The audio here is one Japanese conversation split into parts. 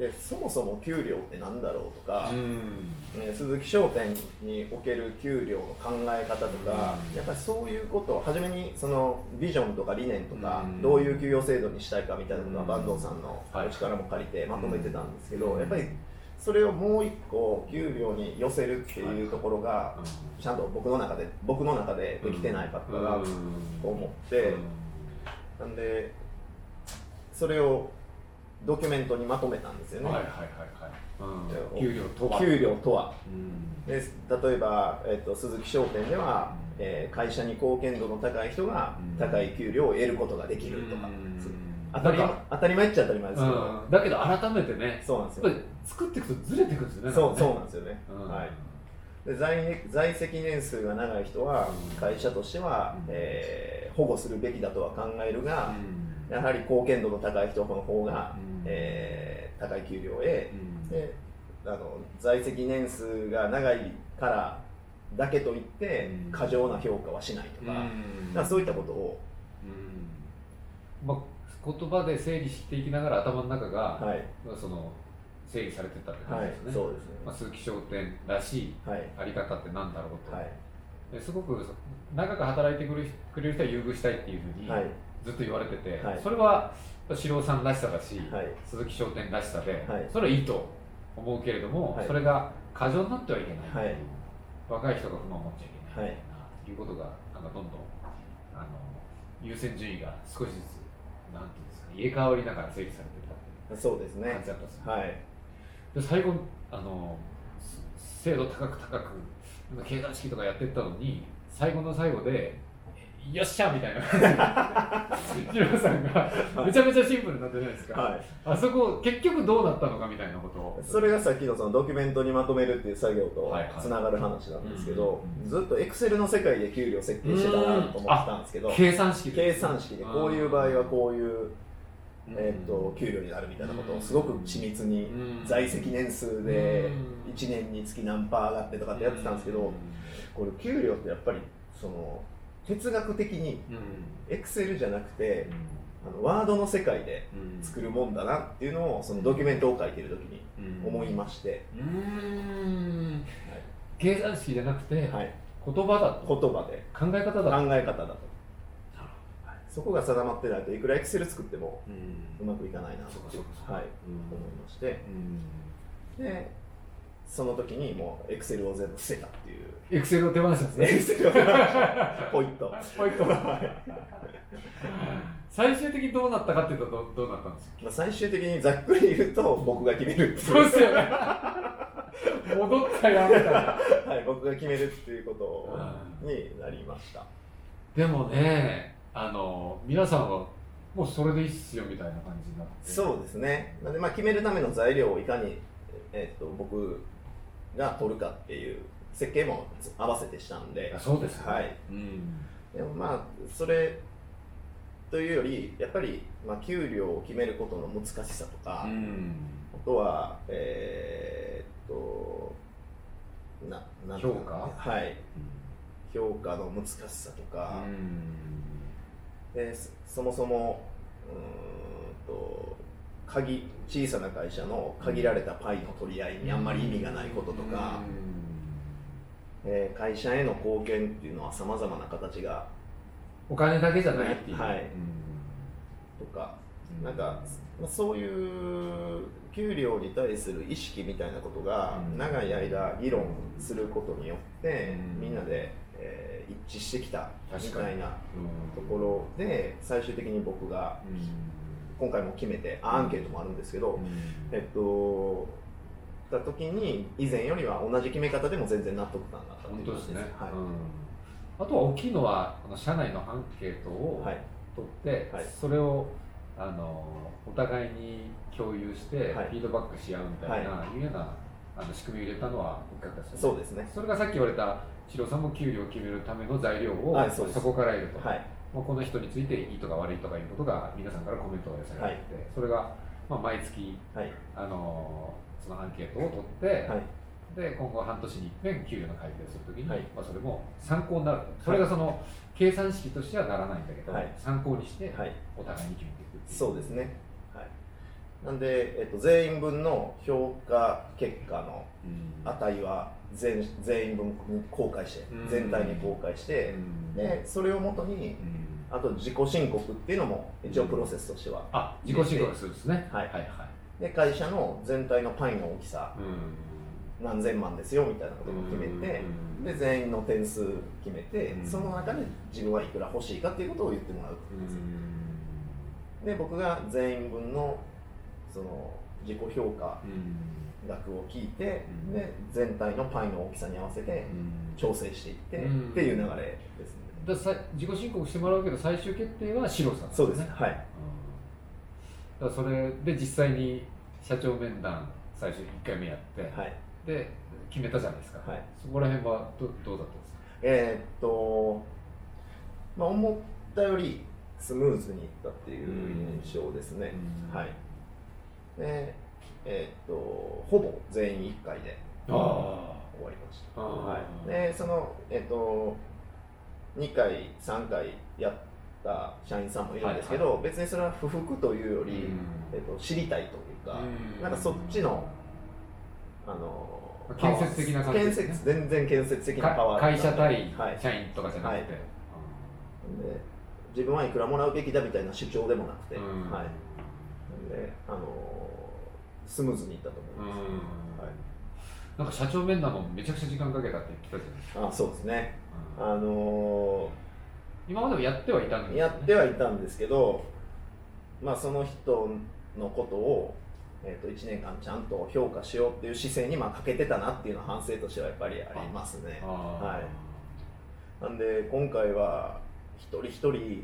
でそもそも給料って何だろうとか、うん。ね鈴木商店における給料の考え方とか、うん。やっぱりそういうことを初めにそのビジョンとか理念とか、うん。どういう給与制度にしたいかみたいなことはうん坂東さんのはい。お力も借りてまとめてたんですけど、うん。やっぱりそれをもう一個給料に寄せるっていうところが、ちゃんと僕の中で僕の中でできてないかったなと思って、なんでそれをドキュメントにまとめたんですよね。はいはいはいはい、うん、給料とは。給料とは。うん。で例えば、えっと鈴木商店では、えー会社に貢献度の高い人がうん。高い給料を得ることができるとか、当たり当たり前っちゃ当たり前ですけど、うん、だけど改めてねそうなんですよ。やっぱり作っていくとずれていくんですよねそうそうななんですよね、うん。はい。で在在籍年数が長い人はうん。会社としては、うん。えー保護するべきだとは考えるが、うんやはり貢献度の高い人の方が、うん。えー高い給料を得、うん。であの在籍年数が長いからだけといってうん。過剰な評価はしないとか,、うん。そういったことを、うん。まあ、言葉で整理していきながら頭の中が、はい。その整理されてったって感はいじですね、そうですね、まあ、鈴木商店らしいはい。あり方ってなんだろうと、はい。ですごく長く働いてくれるくれる人は優遇したいっていうふうにはいずっと言われてて、はい。それは四郎さんらしさだし、はい。鈴木商店らしさで、はい。それはいいと思うけれども、はい。それが過剰になってはいけない若い人が不満を持っちゃいけないはいとい。うことがなんかどんどんあの優先順位が少しずつなんていうんですか入れ替わりながら整理されてたっていうそうですね。感じだったんですよ、はい。で最後あの精度高く高く計算式とかやってったのに最後の最後でよっしゃみたいな。ジローさんがめちゃめちゃシンプルになってないですか、はい。あそこ結局どうなったのかみたいなことを。それがさっきのそのドキュメントにまとめるっていう作業とつながる話なんですけど、うんずっとエクセルの世界で給料設計してたなと思ってたんですけど、計算式計算式でこういう場合はこういう、うん。えー、と給料になるみたいなことをすごく緻密にうん。在籍年数でうん。1年につき何パー上がってとかってやってたんですけどこれ給料ってやっぱりその哲学的にうん。エクセルじゃなくてあのワードの世界でうん。作るもんだなっていうのをそのドキュメントを書いてる時に思いまして、うーん計算式じゃなくてはい、言葉だと。言葉で。考え方だ考とえ方だと、はい。そこが定まってないといくらエクセル作ってもうまくいかないなとはい、うん思いまして。うん。でその時にもうエクセルを全部捨てたっていう。エクセルを手放したんですねエクセルをポイント。ポイント。はい。最終的にどうなったかっていうとどうどうなったんですか？まあ最終的にざっくり言うと僕が決めるっていう。そうですよね。戻ったよみたはい、僕が決めるっていうことになりました。でもねあの皆さんはもうそれでいいっすよみたいな感じになって。そうですね。なんで、まあ、決めるための材料をいかに、えっと僕が取るかっていう設計も合わせてしたんで。あそうですよはい。うん。でもまあそれというよりやっぱり、まあ、給料を決めることの難しさとか、うん。あとはえーっとななん評はい。評価の難しさとか、でそそもそもうーんと限小さな会社の限られたパイの取り合いにあんまり意味がないこととか、えー会社への貢献っていうのはさまざまな形がお金だけじゃないっていう。はい。とかなんか、まあ、そういう給料に対する意識みたいなことがうん。長い間議論することによって、うん。みんなで、えー一致してきたみたいなうん。ところで最終的に僕が今回も決めてあアンケートもあるんですけど、えっとた時に以前よりは同じ決め方でも全然納得感があったっていうです。ね、はい。うん。あとは大きいのはこの社内のアンケートをはい。取って、はい。それをあのお互いに共有して、はい。フィードバックし合うみたいな、、はい。うようなあの仕組みを入れたのは大きかった。ですよねそうですね。それがさっき言われた白さんも給料を決めるための材料を、はいそこから得ると、はいまあ、この人についていいとか悪いとかいうことが皆さんからコメントが寄せられてて、それが、まあ、毎月はい。あのそのアンケートを取って、はい。で今後半年に一遍給料の改定をするときに、はい。まあ、それも参考になるそれがその計算式としてはならないんだけど、はい。参考にしてはい。お互いに決めていくそうですね、はい、なんで、えっと、全員分の評価結果の値は全全員分公開して全体に公開して、でそれをもとにあと自己申告っていうのも一応プロセスとしては、あ自己申告するんですね。はい。はいはい。で会社の全体のパイの大きさうん。何千万ですよみたいなことも決めて、うん。で全員の点数決めて、うん。その中で自分はいくら欲しいかっていうことを言ってもらうで僕が全員分のその自己評価額を聞いて、うん。で全体のパイの大きさに合わせて調整していって、うん。っていう流れですね。ださ自己申告してもらうけど最終決定はシロさんなんそうですはい。うん。だそれで実際に社長面談最初1回目やって、はい。で決めたじゃないですか、はい。そこら辺はどどうだったんですか？えーっとまあ思ったよりスムーズにいったっていう印象ですね、うん。はいでえーっとほぼ全員1回であ終わりました。あはい、でその、えっと2回3回やった社員さんもいるんですけど、別にそれは不服というより、えっと、知りたいというか、うん。なんかそっちのあの建設的な感じですね。建設全然建設的なパワー。か会社対はい、社員とかじゃなくて、はい。で自分はいくらもらうべきだみたいな主張でもなくて、うん。はい。であのスムーズにいったと思います、うん。はい。なんか社長面談もめちゃくちゃ時間かけたって言ってたじゃないですか、あそうですね。うん。あの今までもやってはいたんですよね。やってはいたんですけど、まあ、その人のことを、えー、と1年間ちゃんと評価しようっていう姿勢にまあ欠けてたなっていうのは反省としてはやっぱりありますね。はい。なんで今回は一人一人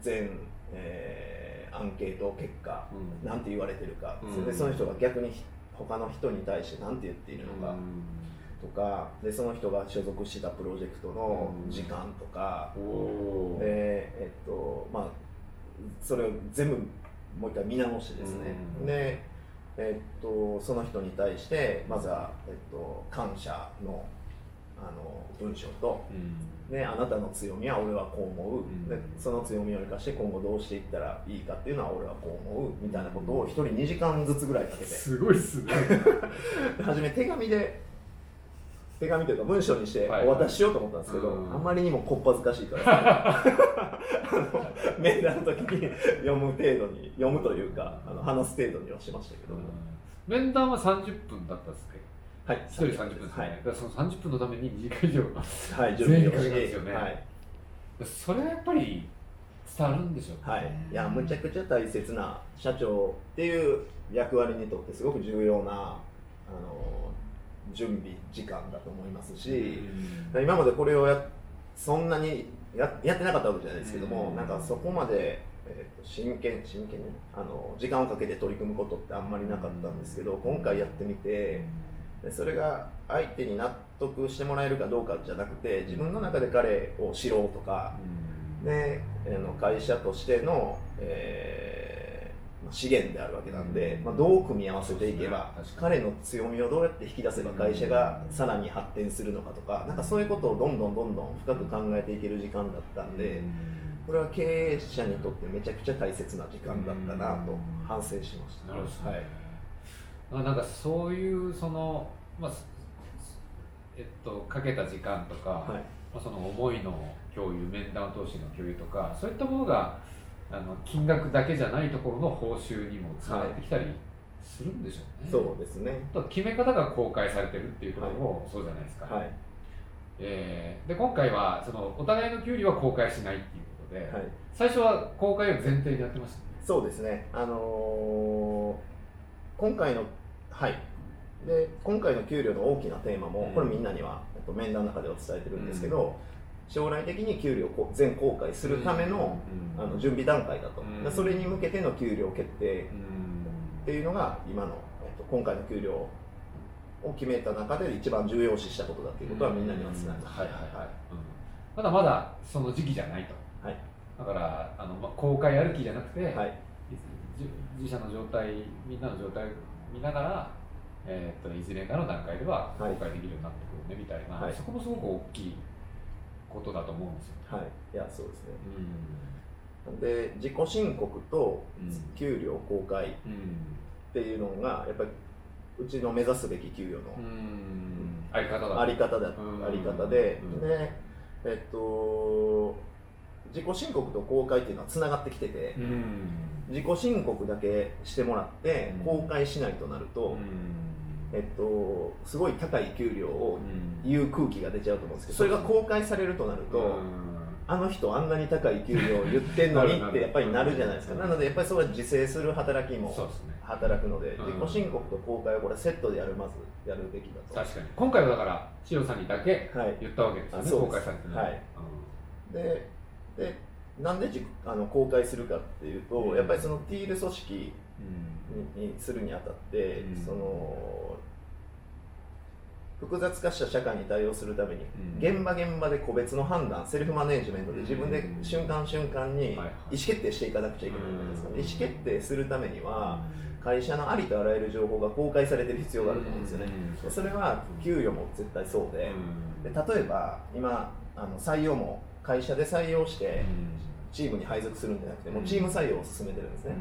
全、えーアンケート結果うん。なんて言われてるか、うん。それでその人が逆に他の人に対して何て言っているのか。とかでその人が所属したプロジェクトの時間とか、でえっとまあそれを全部もう一回見直してですね、うん。でえっとその人に対してまずは、えっと、感謝のあの文章とうん。であなたの強みは俺はこう思う、うん。でその強みを生かして今後どうしていったらいいかっていうのは俺はこう思う。みたいなことを一人2時間ずつぐらいかけて。すごいっすね。初め手紙で手紙というか文章にしてはい。お渡ししようと思ったんですけど、うん。あまりにもこっぱずかしいから。面談の時に読む程度に読むというかあの話す程度にはしましたけども、面談は30分だったんですねはい。1人30分ですね、はい、だからその30分のために2時間以上はい、準備を全員かけたんですしよね。はいそれはやっぱり伝わるんでしょうね。はい、いやむちゃくちゃ大切な社長っていう役割にとってすごく重要なあの準備時間だと思いますし、うん。今までこれをやそんなにややってなかったわけじゃないですけども、うん。なんかそこまで、えーと真剣真剣にあの時間をかけて取り組むことってあんまりなかったんですけど今回やってみてでそれが相手に納得してもらえるかどうかじゃなくて自分の中で彼を知ろうとかであの会社としての、えーまあ資源であるわけなんで、まあ、どう組み合わせていけば、ね彼の強みをどうやって引き出せば会社がさらに発展するのかとかなんかそういうことをどんどんどんどん深く考えていける時間だったんでこれは経営者にとってめちゃくちゃ大切な時間だったなと反省しました。なるほど、はい。まあ、なんかそういうその、まあすえっと、かけた時間とか、はいまあ、その思いの共有面談を通しての共有とかそういったものがあの金額だけじゃないところの報酬にもつながってきたりするんでしょうね。そうですね。あと決め方が公開されてるっていうこともそうじゃないですか、はい。えーで今回はそのお互いの給料は公開しないっていうことで、はい。最初は公開を前提にやってましたねそうですね。あのー今回の、はい。で、今回の給料の大きなテーマも、これみんなには、えっと、面談の中では伝えてるんですけど、将来的に給料を全公開するための,、うん。あの準備段階だと、うそれに向けての給料決定うん。っていうのが今の、えっと、今回の給料を決めた中で一番重要視したことだっていうことはみんなには伝えました、はいはいはい、うん。まだまだその時期じゃないと。はい。だからあの、まあ、公開歩きじゃなくて、はい。じ自社の状態みんなの状態を見ながら、えー、といずれかの段階では公開できるようになってくるねみたいな、はい。そこもすごく大きいことだと思うんですよ。はい。いやそうですね。うん。で自己申告とうん。給料公開うん。っていうのがやっぱりうちの目指すべき給与のあり方だあり方だあり方で、でえっと自己申告と公開っていうのはつながってきてて、自己申告だけしてもらって公開しないとなると、えっと、すごい高い給料を言う空気が出ちゃうと思うんですけど、それが公開されるとなると、あの人あんなに高い給料を言ってんのにってやっぱりなるじゃないですか。なのでやっぱりそれは自制する働きも働くので、自己申告と公開はこれセットでやるまずやるべきだと。確かに。今回はだから塩さんにだけ言ったわけですよね、はい、公開されてない、は。い、ででなんであの公開するかっていうと、うん、やっぱりそのティール組織にうん、にするにあたって、うん、その複雑化した社会に対応するために、現場現場で個別の判断セルフマネジメントで自分で瞬間瞬間に意思決定していかなくちゃいけないんですか、意思決定するためには、会社のありとあらゆる情報が公開されてる必要があると思うんですよね、それは給与も絶対そうで。で例えば今あの採用も会社で採用してチームに配属するんじゃなくてもうチーム採用を進めてるんですね、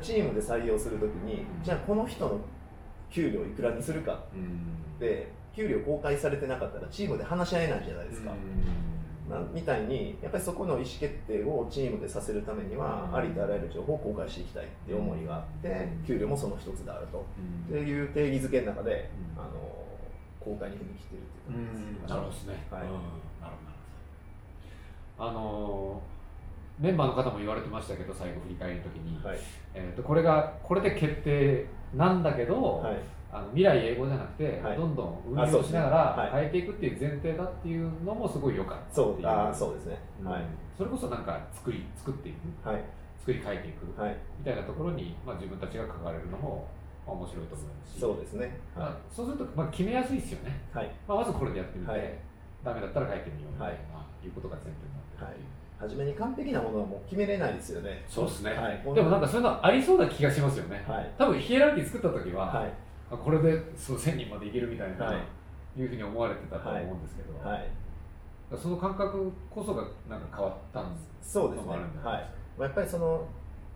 チームで採用するときにじゃあこの人の給料いくらにするか。って給料公開されてなかったらチームで話し合えないじゃないですか、なみたいにやっぱりそこの意思決定をチームでさせるためには、ありとあらゆる情報を公開していきたいっていう思いがあって、給料もその一つであると、っていう定義づけの中で、あの公開に踏み切ってるっていう感じです、なるほどですね、はい、なるほどあのメンバーの方も言われてましたけど最後振り返りの時に、はい、えーと、これがこれで決定なんだけど、はい、あの未来英語じゃなくて、はい、どんどん運用しながら変えていくっていう前提だっていうのもすごい良かったそうあそうですね、はい、それこそなんか作り作っていく、はい、作り変えていく、はい、みたいなところに、まあ、自分たちが関われるのも面白いと思いますし。そうですね、あ、そうすると、まあ、決めやすいですよね、はい。まあ、まずこれでやってみて、はい、ダメだったら変えてみようみたいな、はい、いうことが前提になる、はい初めに完璧なものはもう決めれないですよね。そうですね。はい、でもなんかそういうのありそうな気がしますよね。はい、多分ヒエラルキー作った時は、はい、これでそう1000人までいけるみたいな、はい、いうふうに思われてたと思うんですけど、はい、その感覚こそがなんか変わったんですそうですね。はい。やっぱりその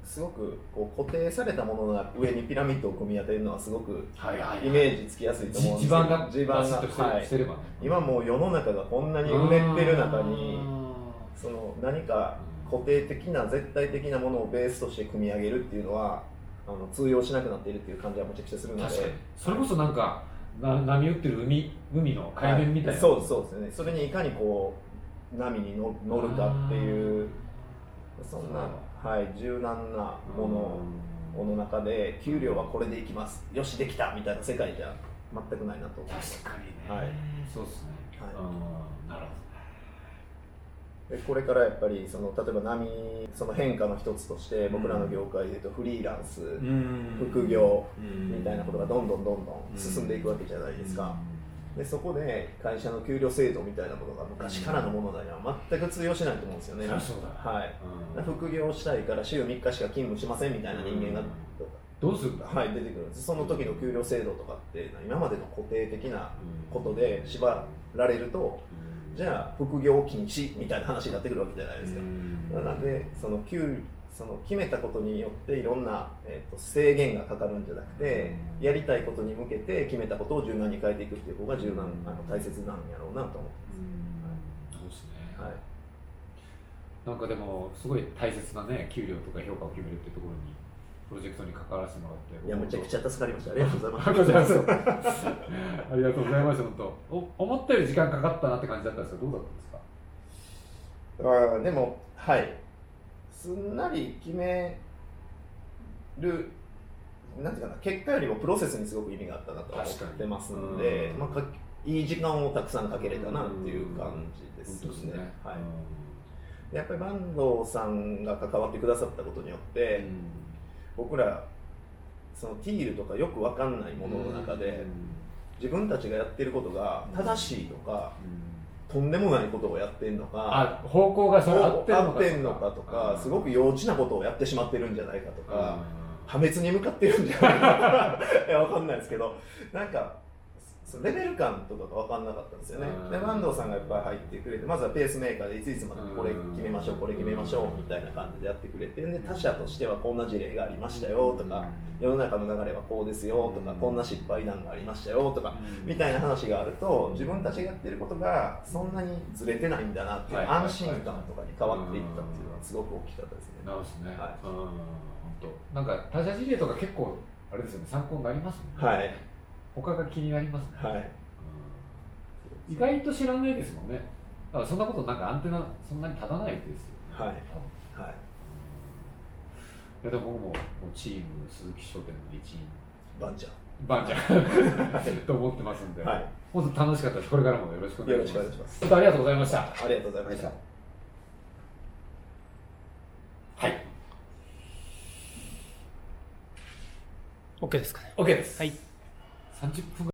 すごくこう固定されたものが上にピラミッドを組み当てるのはすごくイメージつきやすいと思うんですけど、地盤が地盤が、はい、今もう世の中がこんなにうねってる中に。その何か固定的な絶対的なものをベースとして組み上げるっていうのはあの通用しなくなっているっていう感じはめちゃくちゃするので。それこそなんかな波打ってる海海の海面みたいな、はい、そうそうです。ねそれにいかにこう波に乗るかっていうそんな、はい、柔軟なものの中で給料はこれでいきます。よしできたみたいな世界じゃ全くないなと。確かにね、はい、そうですね、はい、なるほど。でこれからやっぱりその例えば波その変化の一つとして僕らの業界でいうとフリーランス、副業みたいなことがどんどんどんどん進んでいくわけじゃないですか。でそこで会社の給料制度みたいなものが昔からのものだには全く通用しないと思うんですよね。はい、副業したいから週3日しか勤務しませんみたいな人間がどうするんだ、はい、出てくるんです。その時の給料制度とかって今までの固定的なことで縛られると、じゃあ副業禁止みたいな話になってくるわけじゃないですか。なのでその給その決めたことによっていろんな、えーと、制限がかかるんじゃなくて、やりたいことに向けて決めたことを柔軟に変えていくっていう方が柔軟あの大切なんやろうなと思ってます。そうですね、はい、なんかでもすごい大切なね給料とか評価を決めるっていうところにプロジェクトに関わらせてもらって。いやむちゃくちゃ助かりました。ありがとうございます。ありがとうございました 本当。お思ったより時間かかったなって感じだったんですけどどうだったんですか？あでもはい。すんなり決めるなんていうかな結果よりもプロセスにすごく意味があったなと思ってますので、まあ、いい時間をたくさんかけれたなっていう感じですね。ね。はい、やっぱり坂東さんが関わってくださったことによって、僕らそのティールとかよく分かんないものの中で、自分たちがやってることが正しいとか、とんでもないことをやってんのか方向がそれ合ってんのかとか。すごく幼稚なことをやってしまってるんじゃないかとか破滅に向かってるんじゃないか いや分かんないですけどなんかそのレベル感とかが分かんなかったんですよね。うん。で坂東さんがやっぱり入ってくれてまずはペースメーカーでいついつまでこれ決めましょうこれ決めましょうみたいな感じでやってくれてで他社としてはこんな事例がありましたよとか世の中の流れはこうですよとかこんな失敗談がありましたよとかみたいな話があると自分たちがやってることがそんなにずれてないんだなっていう安心感とかに変わっていったっていうのはすごく大きかったですね。はい。なんか他社事例とか結構あれですよね、参考になりますね。はい、他が気になりますね。はい、うん意外と知らないですもんね。だからそんなことなんかアンテナそんなに立たないですよ、ね。はいはい、いやでも僕ももうチーム鈴木商店の一員、バンちゃバンちゃんと思ってますんで、ん。はい、本当楽しかったです。これからもよろしくお願いします。しくお願いします。本当ありがとうございました。ありがとうございました。はい。OK ですかね。OK です。はい。30分